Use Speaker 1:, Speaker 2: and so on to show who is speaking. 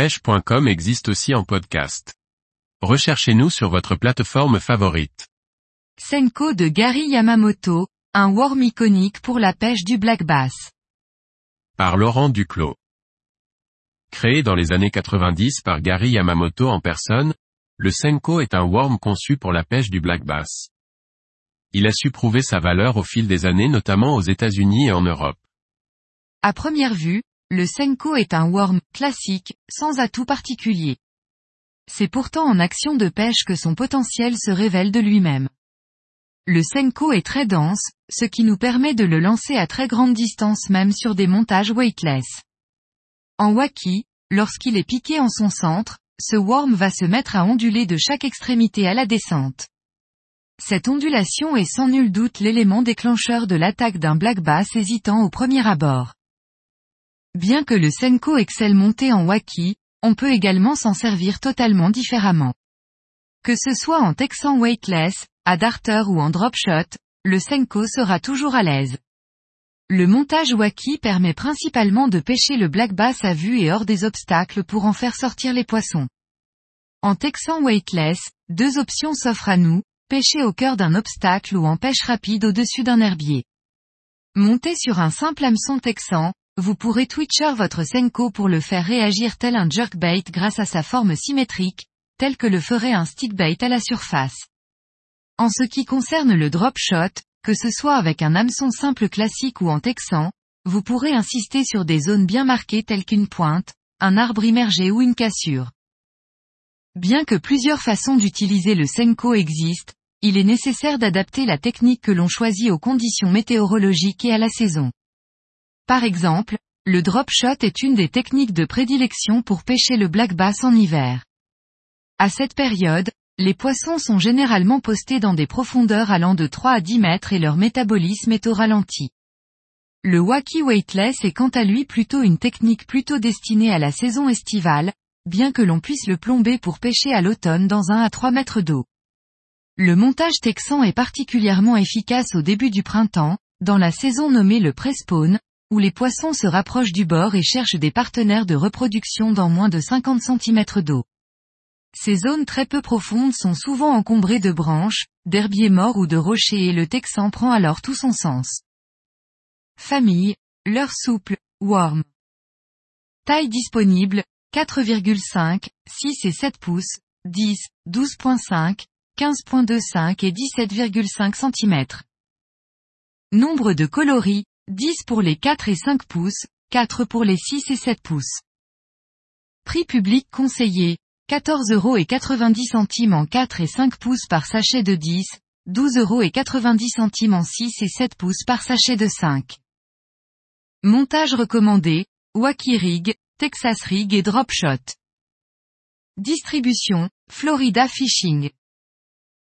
Speaker 1: pêche.com existe aussi en podcast. Recherchez-nous sur votre plateforme favorite.
Speaker 2: Senko de Gary Yamamoto, un worm iconique pour la pêche du black bass.
Speaker 1: Par Laurent Duclos. Créé dans les années 90 par Gary Yamamoto en personne, le Senko est un worm conçu pour la pêche du black bass. Il a su prouver sa valeur au fil des années notamment aux États-Unis et en Europe.
Speaker 2: À première vue, le Senko est un worm classique, sans atout particulier. C'est pourtant en action de pêche que son potentiel se révèle de lui-même. Le Senko est très dense, ce qui nous permet de le lancer à très grande distance même sur des montages weightless. En waki, lorsqu'il est piqué en son centre, ce worm va se mettre à onduler de chaque extrémité à la descente. Cette ondulation est sans nul doute l'élément déclencheur de l'attaque d'un black bass hésitant au premier abord. Bien que le Senko excelle monté en waki, on peut également s'en servir totalement différemment. Que ce soit en texan weightless, à darter ou en drop shot, le Senko sera toujours à l'aise. Le montage waki permet principalement de pêcher le black bass à vue et hors des obstacles pour en faire sortir les poissons. En texan weightless, deux options s'offrent à nous, pêcher au cœur d'un obstacle ou en pêche rapide au-dessus d'un herbier. Monté sur un simple hameçon texan, vous pourrez twitcher votre Senko pour le faire réagir tel un jerkbait grâce à sa forme symétrique, tel que le ferait un stickbait à la surface. En ce qui concerne le drop shot, que ce soit avec un hameçon simple classique ou en texan, vous pourrez insister sur des zones bien marquées telles qu'une pointe, un arbre immergé ou une cassure. Bien que plusieurs façons d'utiliser le Senko existent, il est nécessaire d'adapter la technique que l'on choisit aux conditions météorologiques et à la saison. Par exemple, le drop shot est une des techniques de prédilection pour pêcher le black bass en hiver. À cette période, les poissons sont généralement postés dans des profondeurs allant de 3 à 10 mètres et leur métabolisme est au ralenti. Le wacky weightless est quant à lui plutôt une technique plutôt destinée à la saison estivale, bien que l'on puisse le plomber pour pêcher à l'automne dans 1 à 3 mètres d'eau. Le montage texan est particulièrement efficace au début du printemps, dans la saison nommée le pré-spawn, où les poissons se rapprochent du bord et cherchent des partenaires de reproduction dans moins de 50 cm d'eau. Ces zones très peu profondes sont souvent encombrées de branches, d'herbiers morts ou de rochers et le texan prend alors tout son sens. Famille, leur souple, worm. Taille disponible, 4,5, 6 et 7 pouces, 10, 12.5, 15.25 et 17,5 cm. Nombre de coloris, 10 pour les 4 et 5 pouces, 4 pour les 6 et 7 pouces. Prix public conseillé, 14 euros et 90 centimes en 4 et 5 pouces par sachet de 10, 12 euros et 90 centimes en 6 et 7 pouces par sachet de 5. Montage recommandé, Wacky Rig, Texas Rig et Drop Shot. Distribution, Florida Fishing.